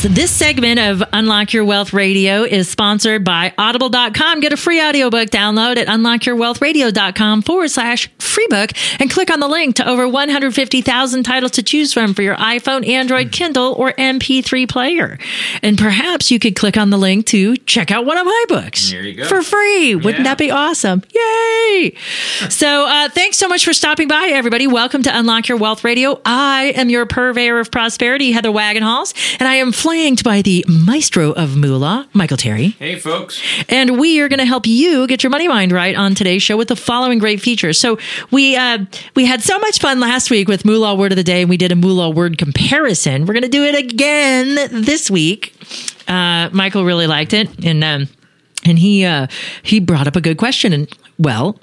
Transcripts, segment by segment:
Yes, this segment of Unlock Your Wealth Radio is sponsored by Audible.com. Get a free audiobook download at unlockyourwealthradio.com forward slash free book and click on the link to over 150,000 titles to choose from for your iPhone, Android, Kindle, or MP3 player. And perhaps you could click on the link to check out one of my books There you go. for free. Wouldn't Yeah. that be awesome? Yay! So, uh, thanks so much for stopping by, everybody. Welcome to Unlock Your Wealth Radio. I am your purveyor of prosperity, Heather Wagenhals, and I am flanked by the maestro of moolah, Michael Terry. Hey, folks. And we are going to help you get your money mind right on today's show with the following great features. So we uh, we had so much fun last week with Moolah Word of the Day, and we did a Moolah Word comparison. We're going to do it again this week. Uh, Michael really liked it, and um, and he uh, he brought up a good question. And well,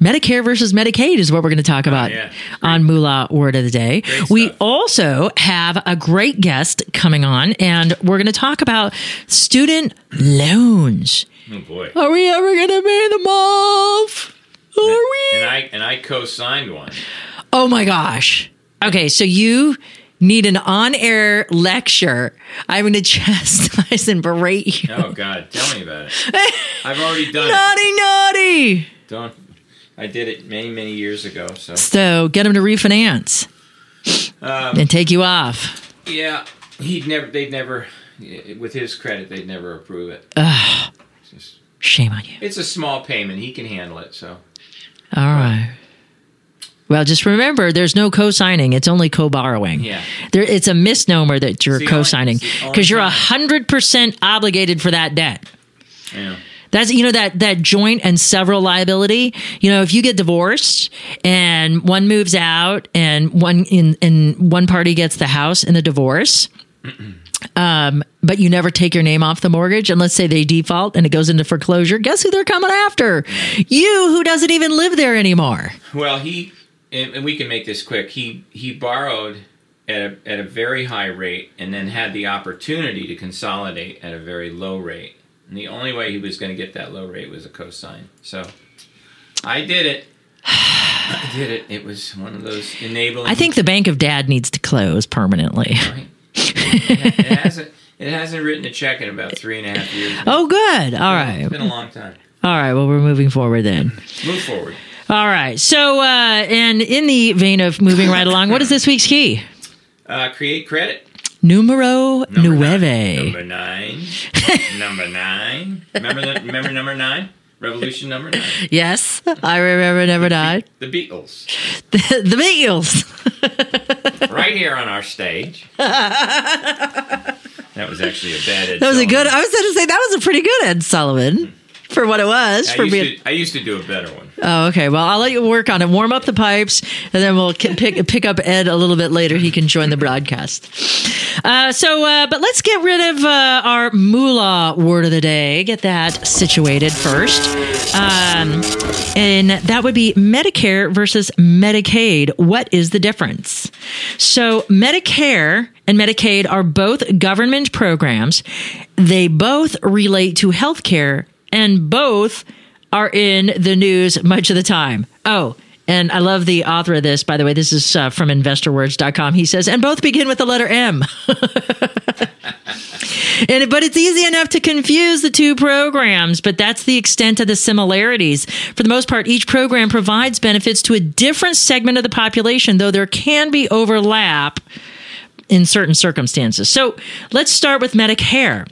Medicare versus Medicaid is what we're going to talk about yeah. on Moolah Word of the Day. We also have a great guest coming on, and we're going to talk about student loans. Oh, boy. Are we ever going to pay them off? Are we? And I, and I co signed one. Oh my gosh. Okay, so you need an on air lecture. I'm going to chastise and berate you. Oh, God. Tell me about it. I've already done it. Naughty, naughty. Don't. I did it many, many years ago. So, So get him to refinance um, and take you off. yeah, he'd never, they'd never, with his credit, they'd never approve it. It's just- Shame on you. It's a small payment. He can handle it. So, All right. Well, just remember, there's no co-signing; it's only co-borrowing. Yeah. there, it's a misnomer that you're only- co-signing it's the only because you're a hundred percent obligated for that debt. yeah. That's you know that that joint and several liability. You know, if you get divorced and one moves out and one in in one party gets the house in the divorce, um, but you never take your name off the mortgage, and let's say they default and it goes into foreclosure. Guess who they're coming after? You, who doesn't even live there anymore. Well, he and, and we can make this quick. He he borrowed at a, at a very high rate, and then had the opportunity to consolidate at a very low rate. And the only way he was going to get that low rate was a cosign. So I did it. I did it. It was one of those enabling. I think the Bank of Dad needs to close permanently. Right? it, it hasn't. It hasn't written a check in about three and a half years. Oh, good. All right. It's been a long time. All right. Well, we're moving forward then. Move forward. All right. So, uh, and in the vein of moving right along, what is this week's key? Uh, create credit. Numero Number nueve. Nine. Number nine. number nine. Remember that? Remember number nine? Revolution number nine. Yes, I remember Never Died. The Beatles. The, the Beatles. Right here on our stage. that was actually a bad Ed That was a good. I was going to say that was a pretty good Ed Sullivan for what it was. I for used, being. to, I used to do a better one. Oh, okay. Well, I'll let you work on it. Warm up the pipes, and then we'll pick pick up Ed a little bit later. He can join the broadcast. Uh, so, uh, but let's get rid of uh, our moolah word of the day. Get that situated first, um, and that would be Medicare versus Medicaid. What is the difference? So, Medicare and Medicaid are both government programs. They both relate to health care, and both are in the news much of the time. Oh, and I love the author of this, by the way. This is uh, from investorwords.com. He says, and both begin with the letter M. and but it's easy enough to confuse the two programs, but that's the extent of the similarities. For the most part, each program provides benefits to a different segment of the population, though there can be overlap in certain circumstances. So let's start with Medicare.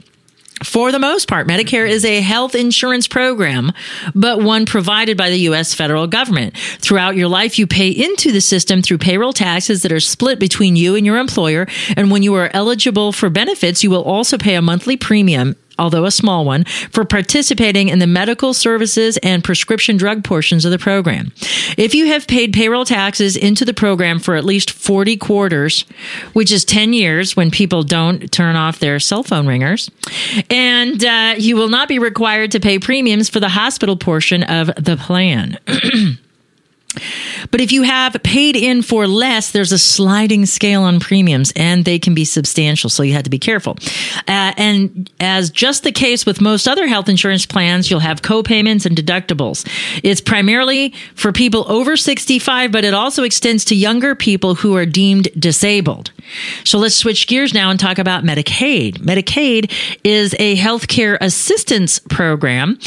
For the most part, Medicare is a health insurance program, but one provided by the U.S. federal government. Throughout your life, you pay into the system through payroll taxes that are split between you and your employer. And when you are eligible for benefits, you will also pay a monthly premium although a small one, for participating in the medical services and prescription drug portions of the program. If you have paid payroll taxes into the program for at least 40 quarters, which is 10 years when people don't turn off their cell phone ringers, and uh, you will not be required to pay premiums for the hospital portion of the plan. But if you have paid in for less, there's a sliding scale on premiums and they can be substantial. So you have to be careful. Uh, and as just the case with most other health insurance plans, you'll have co-payments and deductibles. It's primarily for people over 65, but it also extends to younger people who are deemed disabled. So let's switch gears now and talk about Medicaid. Medicaid is a healthcare assistance program.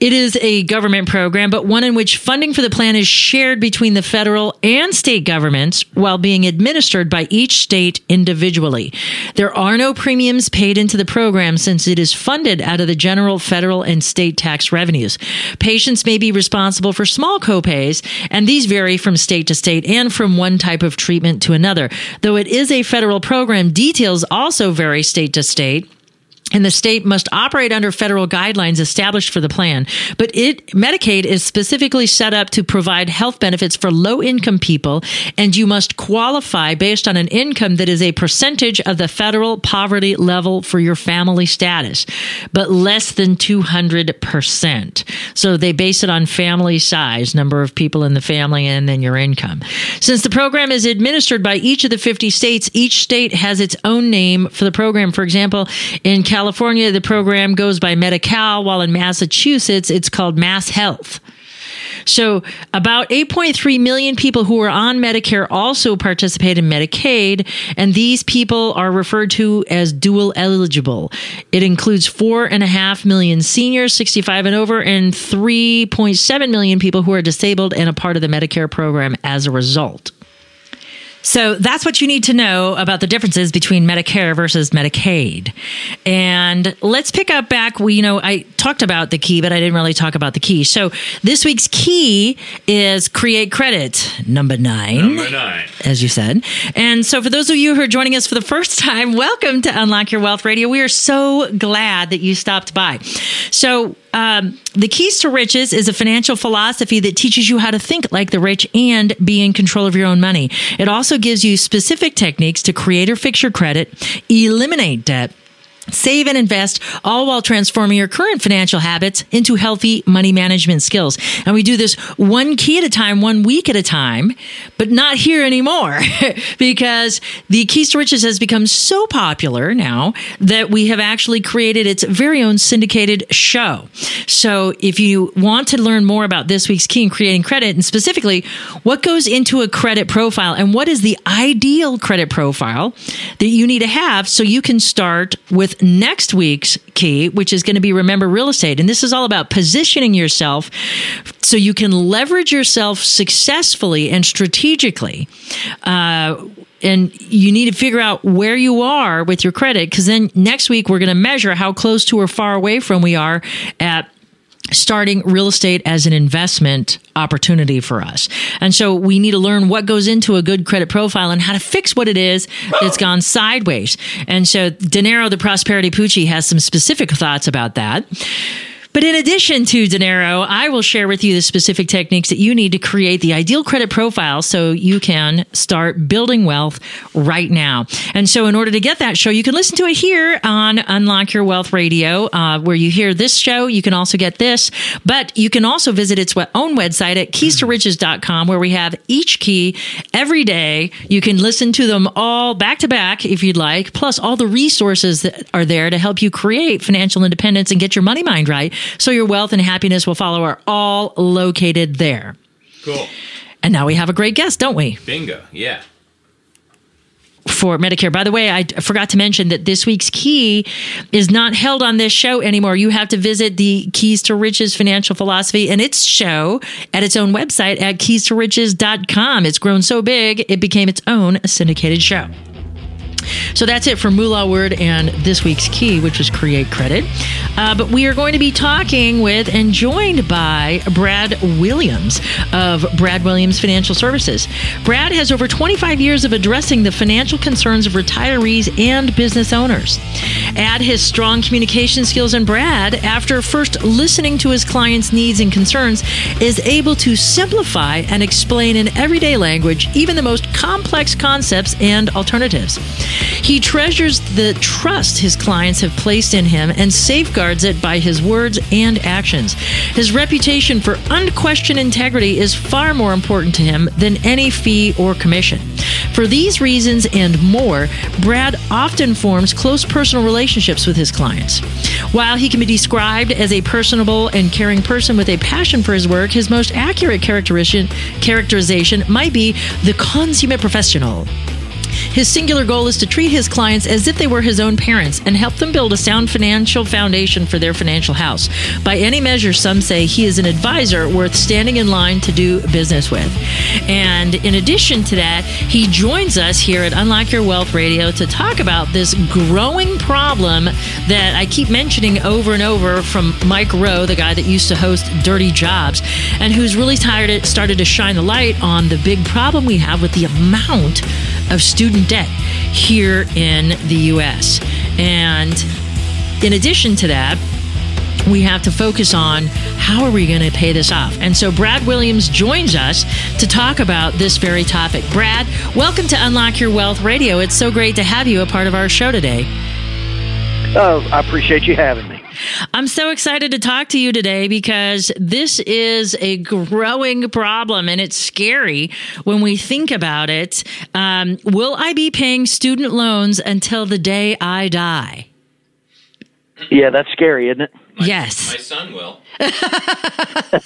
It is a government program, but one in which funding for the plan is shared between the federal and state governments while being administered by each state individually. There are no premiums paid into the program since it is funded out of the general federal and state tax revenues. Patients may be responsible for small copays, and these vary from state to state and from one type of treatment to another. Though it is a federal program, details also vary state to state and the state must operate under federal guidelines established for the plan. But it Medicaid is specifically set up to provide health benefits for low income people, and you must qualify based on an income that is a percentage of the federal poverty level for your family status, but less than 200%. So they base it on family size, number of people in the family, and then your income. Since the program is administered by each of the 50 states, each state has its own name for the program. For example, in California, California, the program goes by Medi-Cal, while in Massachusetts, it's called Mass Health. So, about 8.3 million people who are on Medicare also participate in Medicaid, and these people are referred to as dual eligible. It includes 4.5 million seniors, 65 and over, and 3.7 million people who are disabled and a part of the Medicare program as a result. So that's what you need to know about the differences between Medicare versus Medicaid. And let's pick up back. We, you know, I talked about the key, but I didn't really talk about the key. So this week's key is create credit, number nine. Number nine. As you said. And so for those of you who are joining us for the first time, welcome to Unlock Your Wealth Radio. We are so glad that you stopped by. So um, the Keys to Riches is a financial philosophy that teaches you how to think like the rich and be in control of your own money. It also gives you specific techniques to create or fix your credit, eliminate debt, Save and invest, all while transforming your current financial habits into healthy money management skills. And we do this one key at a time, one week at a time, but not here anymore because the Keys to Riches has become so popular now that we have actually created its very own syndicated show. So if you want to learn more about this week's key in creating credit and specifically what goes into a credit profile and what is the ideal credit profile that you need to have so you can start with next week's key, which is going to be remember real estate. And this is all about positioning yourself so you can leverage yourself successfully and strategically. Uh, and you need to figure out where you are with your credit because then next week we're going to measure how close to or far away from we are at starting real estate as an investment opportunity for us. And so we need to learn what goes into a good credit profile and how to fix what it is that's gone sideways. And so Dinero, the prosperity Poochie, has some specific thoughts about that. But in addition to Dinero, I will share with you the specific techniques that you need to create the ideal credit profile so you can start building wealth right now. And so, in order to get that show, you can listen to it here on Unlock Your Wealth Radio, uh, where you hear this show. You can also get this, but you can also visit its own website at keys2riches.com, where we have each key every day. You can listen to them all back to back if you'd like, plus all the resources that are there to help you create financial independence and get your money mind right so your wealth and happiness will follow are all located there. Cool. And now we have a great guest, don't we? Bingo. Yeah. For Medicare. By the way, I forgot to mention that this week's key is not held on this show anymore. You have to visit the Keys to Riches Financial Philosophy and its show at its own website at keys2riches.com. It's grown so big, it became its own syndicated show. So that's it for Moolah Word and this week's key, which was create credit. Uh, but we are going to be talking with and joined by Brad Williams of Brad Williams Financial Services. Brad has over 25 years of addressing the financial concerns of retirees and business owners. Add his strong communication skills, and Brad, after first listening to his clients' needs and concerns, is able to simplify and explain in everyday language even the most complex concepts and alternatives. He treasures the trust his clients have placed in him and safeguards it by his words and actions. His reputation for unquestioned integrity is far more important to him than any fee or commission. For these reasons and more, Brad often forms close personal relationships with his clients. While he can be described as a personable and caring person with a passion for his work, his most accurate characterization, might be the consummate professional. His singular goal is to treat his clients as if they were his own parents and help them build a sound financial foundation for their financial house. By any measure, some say he is an advisor worth standing in line to do business with. And in addition to that, he joins us here at Unlock Your Wealth Radio to talk about this growing problem that I keep mentioning over and over from Mike Rowe, the guy that used to host Dirty Jobs, and who's really tired, it started to shine the light on the big problem we have with the amount of student debt here in the US. And in addition to that, we have to focus on how are we going to pay this off. And so Brad Williams joins us to talk about this very topic. Brad, welcome to Unlock Your Wealth Radio. It's so great to have you a part of our show today. Oh, I appreciate you having me. I'm so excited to talk to you today because this is a growing problem and it's scary when we think about it. Um, will I be paying student loans until the day I die? Yeah, that's scary, isn't it? My, Yes. My son will.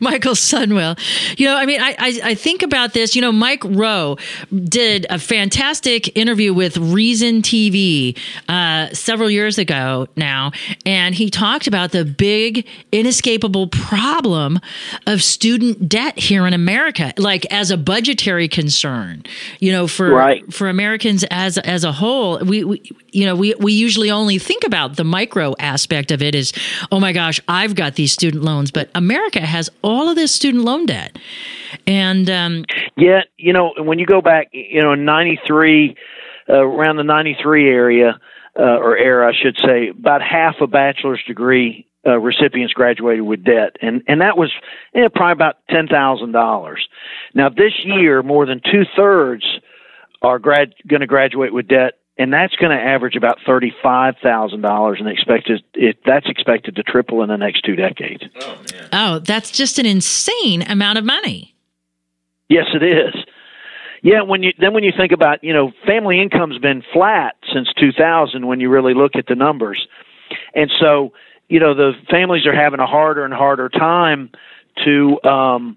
Michael Sunwell. You know, I mean, I, I, I think about this. You know, Mike Rowe did a fantastic interview with Reason TV uh, several years ago now, and he talked about the big, inescapable problem of student debt here in America, like as a budgetary concern. You know, for Right. for Americans as as a whole, we, we you know we we usually only think about the micro aspect of it is, oh my gosh, I've got these student loans, but America has all of this student loan debt, and um, Yeah, you know, when you go back, you know, in '93, uh, around the '93 area uh, or era, I should say, about half a bachelor's degree uh, recipients graduated with debt, and and that was you know, probably about ten thousand dollars. Now this year, more than two thirds are grad going to graduate with debt. And that's going to average about thirty-five thousand dollars, and expected it. That's expected to triple in the next two decades. Oh man. oh, that's just an insane amount of money. Yes, it is. Yeah, when you then when you think about you know family income's been flat since 2000 when you really look at the numbers, and so you know the families are having a harder and harder time to um,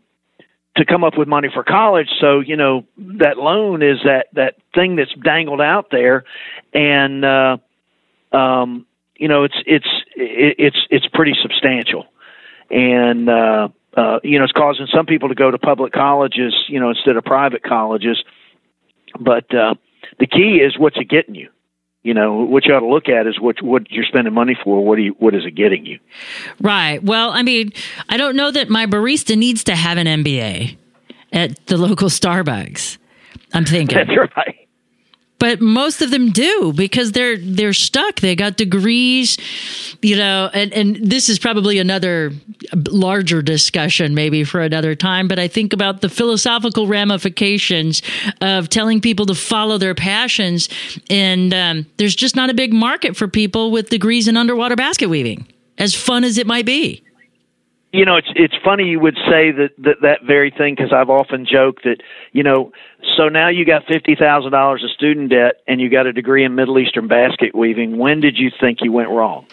to come up with money for college. So you know that loan is that that thing that's dangled out there, and uh, um, you know it's it's it's it's pretty substantial, and uh, uh, you know it's causing some people to go to public colleges, you know, instead of private colleges. But uh, the key is what's it getting you. You know, what you ought to look at is what what you're spending money for. What do you what is it getting you? Right. Well, I mean, I don't know that my barista needs to have an MBA at the local Starbucks. I'm thinking. That's right. But most of them do because they're they're stuck. They got degrees you know and and this is probably another larger discussion maybe for another time but i think about the philosophical ramifications of telling people to follow their passions. And um, there's just not a big market for people with degrees in underwater basket weaving as fun as it might be you know, it's it's funny you would say that that, that very thing because I've often joked that you know, so now you got fifty thousand dollars of student debt and you got a degree in Middle Eastern basket weaving. When did you think you went wrong?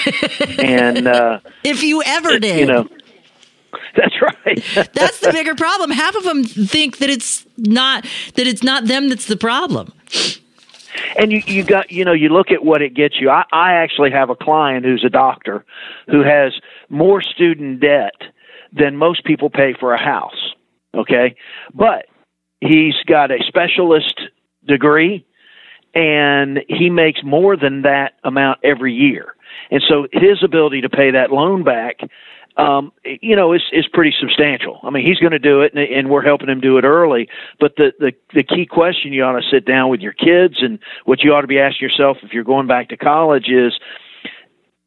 and uh, if you ever did you know, that's right. that's the bigger problem half of them think that it's not that it's not them that's the problem and you you got you know you look at what it gets you. I, I actually have a client who's a doctor who has more student debt than most people pay for a house. Okay, but he's got a specialist degree and he makes more than that amount every year. And so his ability to pay that loan back, um, you know, is is pretty substantial. I mean, he's going to do it, and, and we're helping him do it early. But the, the the key question you ought to sit down with your kids, and what you ought to be asking yourself if you're going back to college is,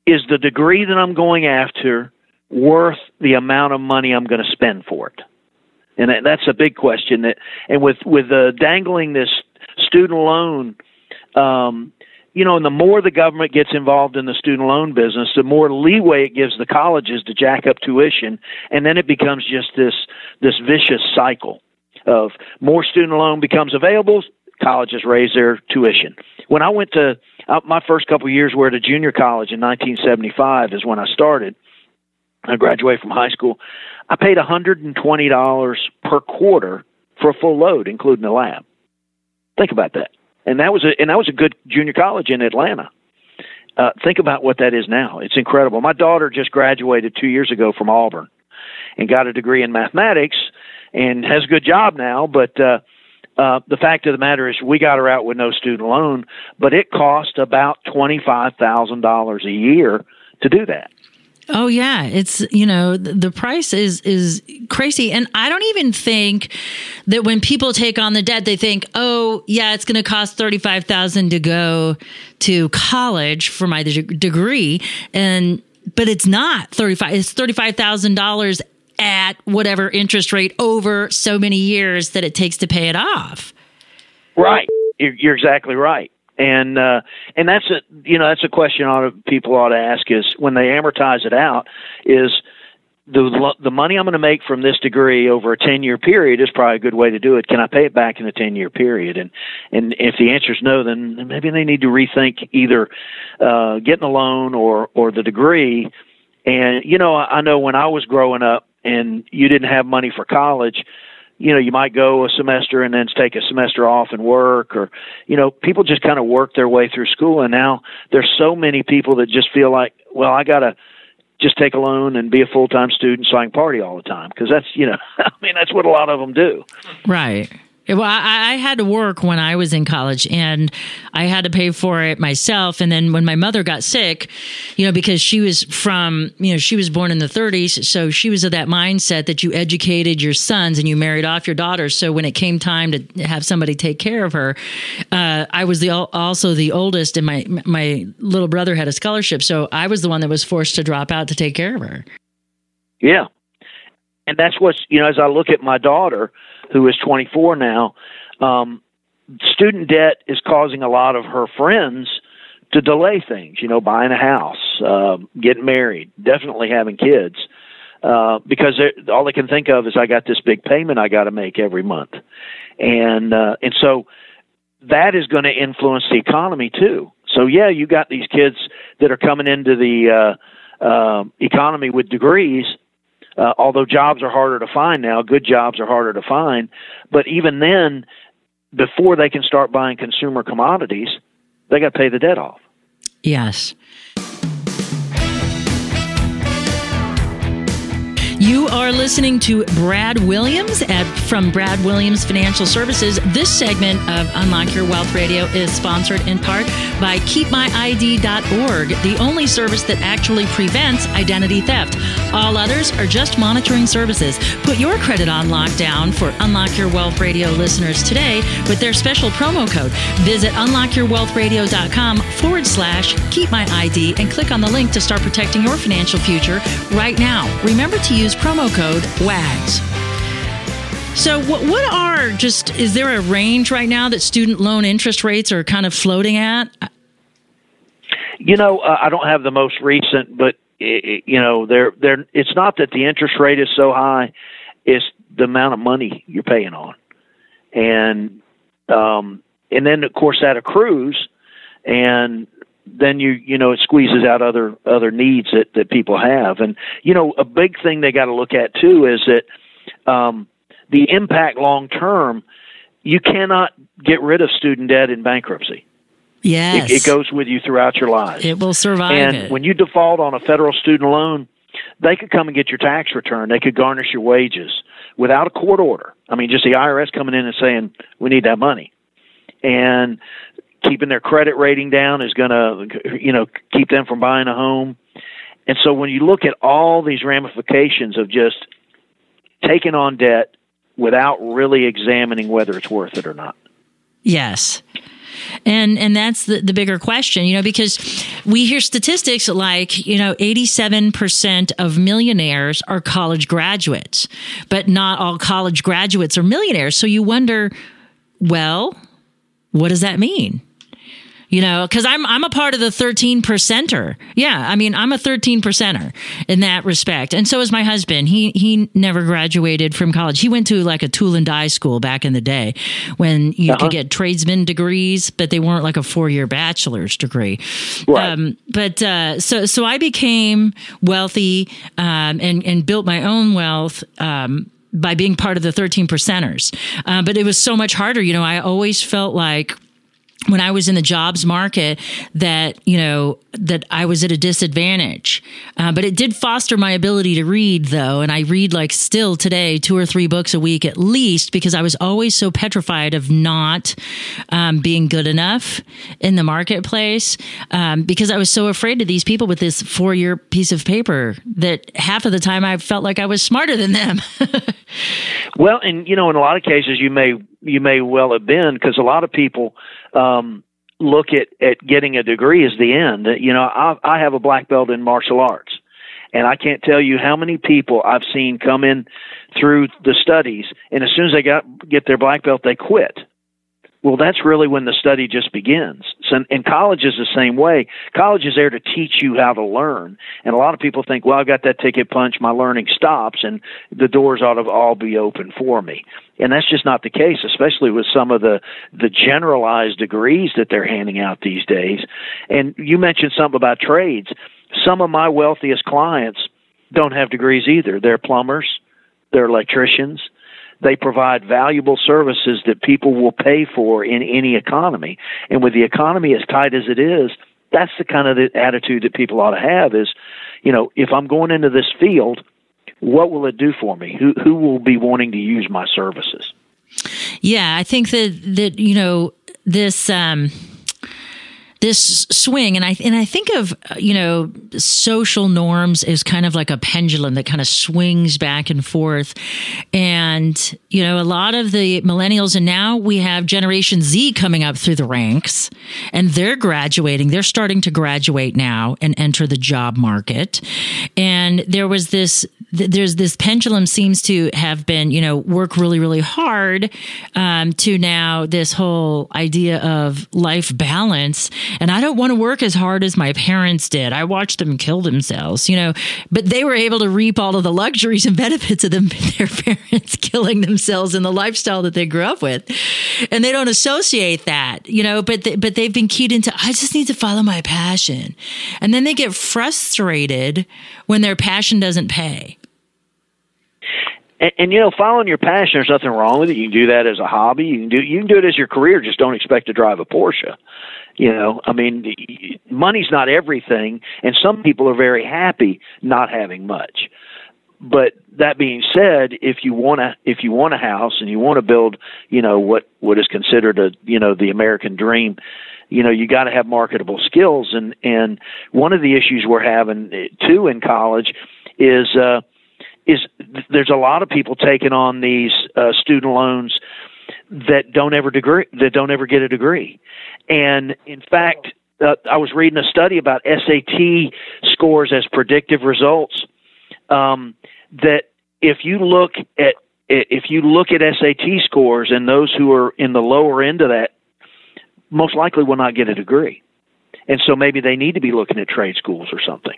is the degree that I'm going after worth the amount of money I'm going to spend for it? And that's a big question. That and with with uh, dangling this student loan um, you know, and the more the government gets involved in the student loan business, the more leeway it gives the colleges to jack up tuition, and then it becomes just this this vicious cycle of more student loan becomes available, colleges raise their tuition. When I went to uh, my first couple of years were at a junior college in 1975 is when I started. I graduated from high school. I paid $120 per quarter for a full load, including the lab. Think about that and that was a and that was a good junior college in Atlanta. Uh, think about what that is now. It's incredible. My daughter just graduated two years ago from Auburn and got a degree in mathematics and has a good job now. But uh, uh, the fact of the matter is, we got her out with no student loan, but it cost about twenty five thousand dollars a year to do that. Oh yeah, it's you know the price is is crazy, and I don't even think that when people take on the debt, they think, oh yeah, it's going to cost thirty five thousand to go to college for my de- degree, and but it's not thirty five. It's thirty five thousand dollars at whatever interest rate over so many years that it takes to pay it off. Right, you're exactly right and uh, and that's a you know that's a question ought to, people ought to ask is when they amortize it out is the the money I'm going to make from this degree over a 10 year period is probably a good way to do it. Can I pay it back in a 10 year period? And and if the answer is no, then maybe they need to rethink either uh, getting a loan or or the degree. And you know, I know when I was growing up and you didn't have money for college, you know, you might go a semester and then take a semester off and work or, you know, people just kind of work their way through school. And now there's so many people that just feel like, well, I got to just take a loan and be a full time student so I can party all the time. Cause that's, you know, I mean, that's what a lot of them do. Right. Well, I, I, had to work when I was in college and I had to pay for it myself. And then when my mother got sick, you know, because she was from, you know, she was born in the 30s. So she was of that mindset that you educated your sons and you married off your daughters. So when it came time to have somebody take care of her, uh, I was the also the oldest and my, my little brother had a scholarship. So I was the one that was forced to drop out to take care of her. Yeah. And that's what's, you know, as I look at my daughter, who is 24 now, um, student debt is causing a lot of her friends to delay things. You know, buying a house, uh, getting married, definitely having kids, uh, because all they can think of is I got this big payment I got to make every month, and uh, and so that is going to influence the economy too. So yeah, you got these kids that are coming into the uh, uh, economy with degrees uh, although jobs are harder to find now, good jobs are harder to find. But even then, before they can start buying consumer commodities, they got to pay the debt off. Yes. You are listening to Brad Williams at from Brad Williams Financial Services. This segment of Unlock Your Wealth Radio is sponsored in part by KeepMyID.org, the only service that actually prevents identity theft. All others are just monitoring services. Put your credit on lockdown for Unlock Your Wealth Radio listeners today with their special promo code. Visit unlockyourwealthradio.com forward slash keep my ID and click on the link to start protecting your financial future right now. Remember to use use promo code WAGS. So, what, what are just, is there a range right now that student loan interest rates are kind of floating at? You know, uh, I don't have the most recent, but it, you know, they're, they're, it's not that the interest rate is so high, it's the amount of money you're paying on. And, um, and then of course that accrues and then you you know it squeezes out other other needs that that people have. And you know a big thing they got to look at too is that um the impact long term you cannot get rid of student debt in bankruptcy. Yes it, it goes with you throughout your life. It will survive and it. when you default on a federal student loan they could come and get your tax return. They could garnish your wages without a court order. I mean just the irs coming in and saying we need that money. And keeping their credit rating down is going to, you know, keep them from buying a home. And so when you look at all these ramifications of just taking on debt without really examining whether it's worth it or not. Yes. And and that's the, the bigger question, you know, because we hear statistics like, you know, 87% of millionaires are college graduates, but not all college graduates are millionaires. So you wonder, well, what does that mean? You know, because I'm I'm a part of the 13 percenter. Yeah, I mean I'm a 13 percenter in that respect, and so is my husband. He he never graduated from college. He went to like a tool and die school back in the day when you uh-huh. could get tradesman degrees, but they weren't like a four year bachelor's degree. Right. Um, but uh, so so I became wealthy um, and and built my own wealth. Um, by being part of the 13 percenters. Uh, but it was so much harder. You know, I always felt like when I was in the jobs market that, you know, that I was at a disadvantage. Uh, but it did foster my ability to read though. And I read like still today, two or three books a week at least, because I was always so petrified of not um, being good enough in the marketplace. Um, because I was so afraid of these people with this four year piece of paper that half of the time I felt like I was smarter than them. well, and you know, in a lot of cases you may, you may well have been because a lot of people, um, look at at getting a degree as the end. You know, I, I have a black belt in martial arts, and I can't tell you how many people I've seen come in through the studies, and as soon as they got get their black belt, they quit well, that's really when the study just begins. And college is the same way. College is there to teach you how to learn. And a lot of people think, well, I've got that ticket punch, my learning stops, and the doors ought to all be open for me. And that's just not the case, especially with some of the, the generalized degrees that they're handing out these days. And you mentioned something about trades. Some of my wealthiest clients don't have degrees either. They're plumbers, they're electricians, they provide valuable services that people will pay for in any economy. And with the economy as tight as it is, that's the kind of the attitude that people ought to have is, you know, if I'm going into this field, what will it do for me? Who who will be wanting to use my services? Yeah, I think that that you know this um this swing. And I and I think of uh, you know social norms as kind of like a pendulum that kind of swings back and forth. And you know a lot of the millennials and now we have generation Z coming up through the ranks and they're graduating. They're starting to graduate now and enter the job market. And there was this there's this pendulum seems to have been you know work really really hard um, to now this whole idea of life balance and I don't want to work as hard as my parents did. I watched them kill themselves, you know, but they were able to reap all of the luxuries and benefits of them, their parents killing themselves in the lifestyle that they grew up with. And they don't associate that, you know, but, they, but they've been keyed into, I just need to follow my passion. And then they get frustrated when their passion doesn't pay. And, and, you know, following your passion, there's nothing wrong with it. You can do that as a hobby. You can do you can do it as your career. Just don't expect to drive a Porsche. You know, I mean, money's not everything, and some people are very happy not having much. But that being said, if you want to, if you want a house and you want to build, you know, what what is considered a, you know, the American dream, you know, you got to have marketable skills. And and one of the issues we're having too in college is uh, is there's a lot of people taking on these uh, student loans that don't ever degree that don't ever get a degree. And in fact, uh, I was reading a study about SAT scores as predictive results. Um, that if you look at if you look at SAT scores and those who are in the lower end of that, most likely will not get a degree. And so maybe they need to be looking at trade schools or something.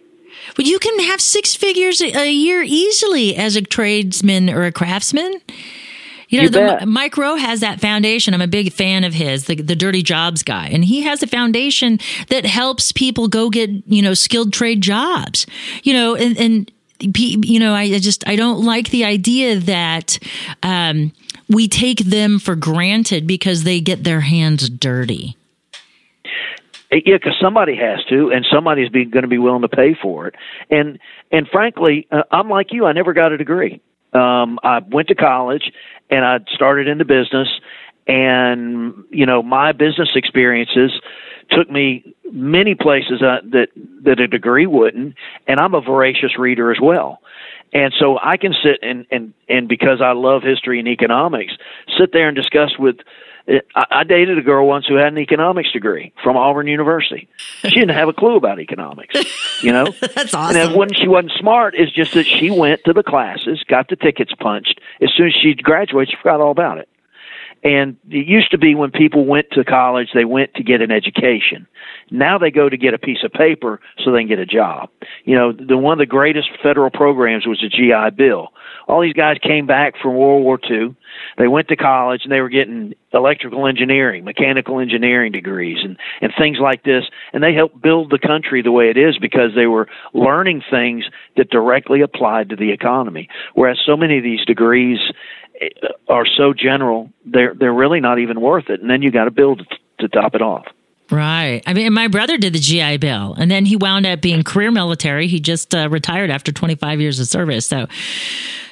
But you can have six figures a year easily as a tradesman or a craftsman. You know, you the, Mike Rowe has that foundation. I'm a big fan of his, the, the Dirty Jobs guy. And he has a foundation that helps people go get, you know, skilled trade jobs. You know, and, and you know, I just, I don't like the idea that, um, we take them for granted because they get their hands dirty. Yeah, because somebody has to, and somebody's going to be willing to pay for it. And and frankly, uh, I'm like you. I never got a degree. Um, I went to college and I started into business, And you know, my business experiences took me many places uh, that that a degree wouldn't, and I'm a voracious reader as well. And so I can sit and and and because I love history and economics, sit there and discuss with I, I dated a girl once who had an economics degree from Auburn University. She didn't have a clue about economics, you know. That's awesome. And it wasn't she wasn't smart. It's just that she went to the classes, got the tickets punched. As soon as she graduated, she forgot all about it. And it used to be when people went to college, they went to get an education. Now they go to get a piece of paper so they can get a job. You know, the one of the greatest federal programs was the GI Bill. All these guys came back from World War II. They went to college and they were getting electrical engineering, mechanical engineering degrees and, and things like this. And they helped build the country the way it is because they were learning things that directly applied to the economy. Whereas so many of these degrees are so general, they're, they're really not even worth it. And then you got to build to top it off. Right. I mean, my brother did the GI Bill, and then he wound up being career military. He just uh, retired after 25 years of service. So,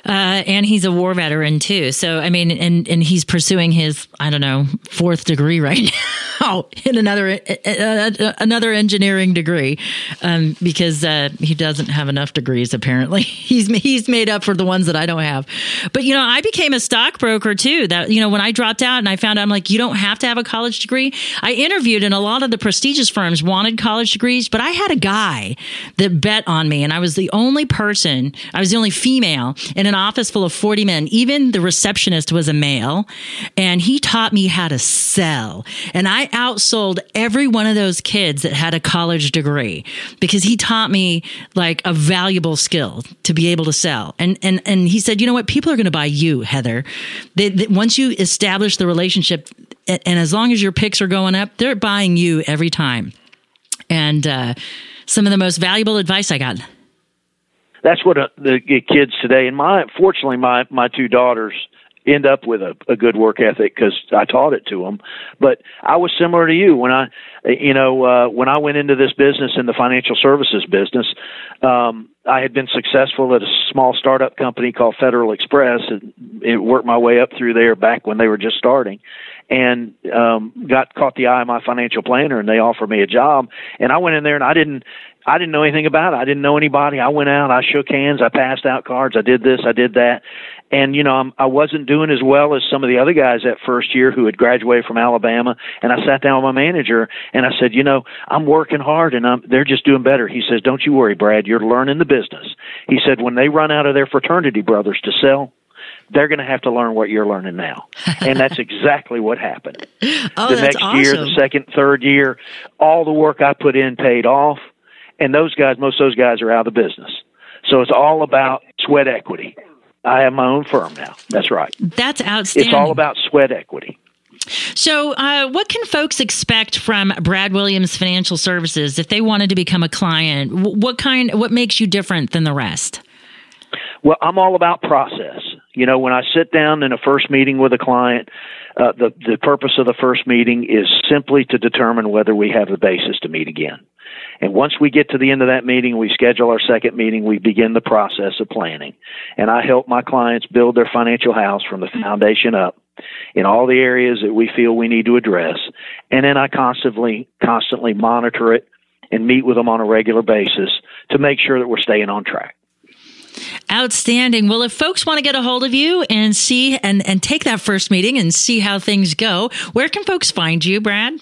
uh, and he's a war veteran too. So, I mean, and and he's pursuing his I don't know fourth degree right now in another uh, another engineering degree um, because uh, he doesn't have enough degrees. Apparently, he's he's made up for the ones that I don't have. But you know, I became a stockbroker too. That you know, when I dropped out and I found out, I'm like, you don't have to have a college degree. I interviewed in a lot of the prestigious firms wanted college degrees, but I had a guy that bet on me, and I was the only person. I was the only female in an office full of 40 men. Even the receptionist was a male. And he taught me how to sell. And I outsold every one of those kids that had a college degree because he taught me like a valuable skill to be able to sell. And, and, and he said, you know what? People are going to buy you, Heather. They, they, once you establish the relationship, and, and as long as your picks are going up, they're buying you every time. And, uh, some of the most valuable advice I got that's what uh, the kids today and my fortunately my my two daughters end up with a, a good work ethic because I taught it to them. But I was similar to you when I, you know, uh, when I went into this business in the financial services business. Um, I had been successful at a small startup company called Federal Express, and it worked my way up through there back when they were just starting, and um, got caught the eye of my financial planner, and they offered me a job. And I went in there, and I didn't I didn't know anything about it. I didn't know anybody. I went out, I shook hands, I passed out cards, I did this, I did that. And, you know, I'm, I wasn't doing as well as some of the other guys that first year who had graduated from Alabama. And I sat down with my manager and I said, you know, I'm working hard and I'm, they're just doing better. He says, don't you worry, Brad, you're learning the business. He said, when they run out of their fraternity brothers to sell, they're going to have to learn what you're learning now. and that's exactly what happened. oh, the next awesome. year, the second, third year, all the work I put in paid off and those guys, most of those guys are out of the business. So it's all about sweat equity. I have my own firm now. That's right. That's outstanding. It's all about sweat equity. So, uh, what can folks expect from Brad Williams Financial Services if they wanted to become a client? What kind? What makes you different than the rest? Well, I'm all about process. You know, when I sit down in a first meeting with a client, uh, the the purpose of the first meeting is simply to determine whether we have the basis to meet again. And once we get to the end of that meeting, we schedule our second meeting, we begin the process of planning. And I help my clients build their financial house from the mm-hmm. foundation up in all the areas that we feel we need to address. And then I constantly, constantly monitor it and meet with them on a regular basis to make sure that we're staying on track. Outstanding. Well, if folks want to get a hold of you and see and, and take that first meeting and see how things go, where can folks find you, Brad?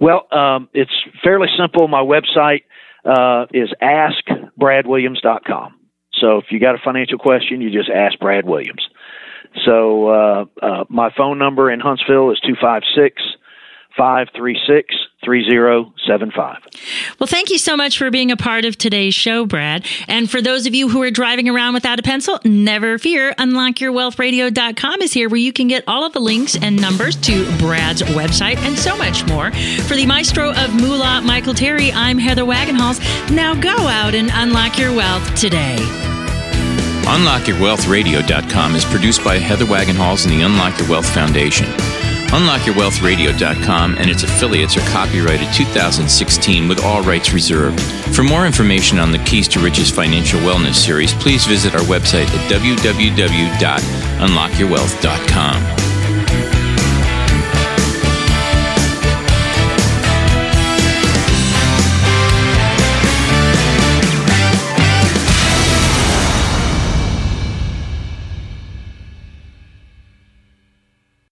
Well, um, it's fairly simple. My website uh, is askbradwilliams.com. So if you got a financial question, you just ask Brad Williams. So uh, uh, my phone number in Huntsville is 256 536 3075. Well, thank you so much for being a part of today's show, Brad. And for those of you who are driving around without a pencil, never fear. UnlockYourWealthRadio.com is here where you can get all of the links and numbers to Brad's website and so much more. For the maestro of Moolah, Michael Terry, I'm Heather Wagenhals. Now go out and unlock your wealth today. UnlockYourWealthRadio.com is produced by Heather Wagenhals and the Unlock Your Wealth Foundation. UnlockYourWealthRadio.com and its affiliates are copyrighted 2016 with all rights reserved. For more information on the Keys to Riches Financial Wellness series, please visit our website at www.unlockyourwealth.com.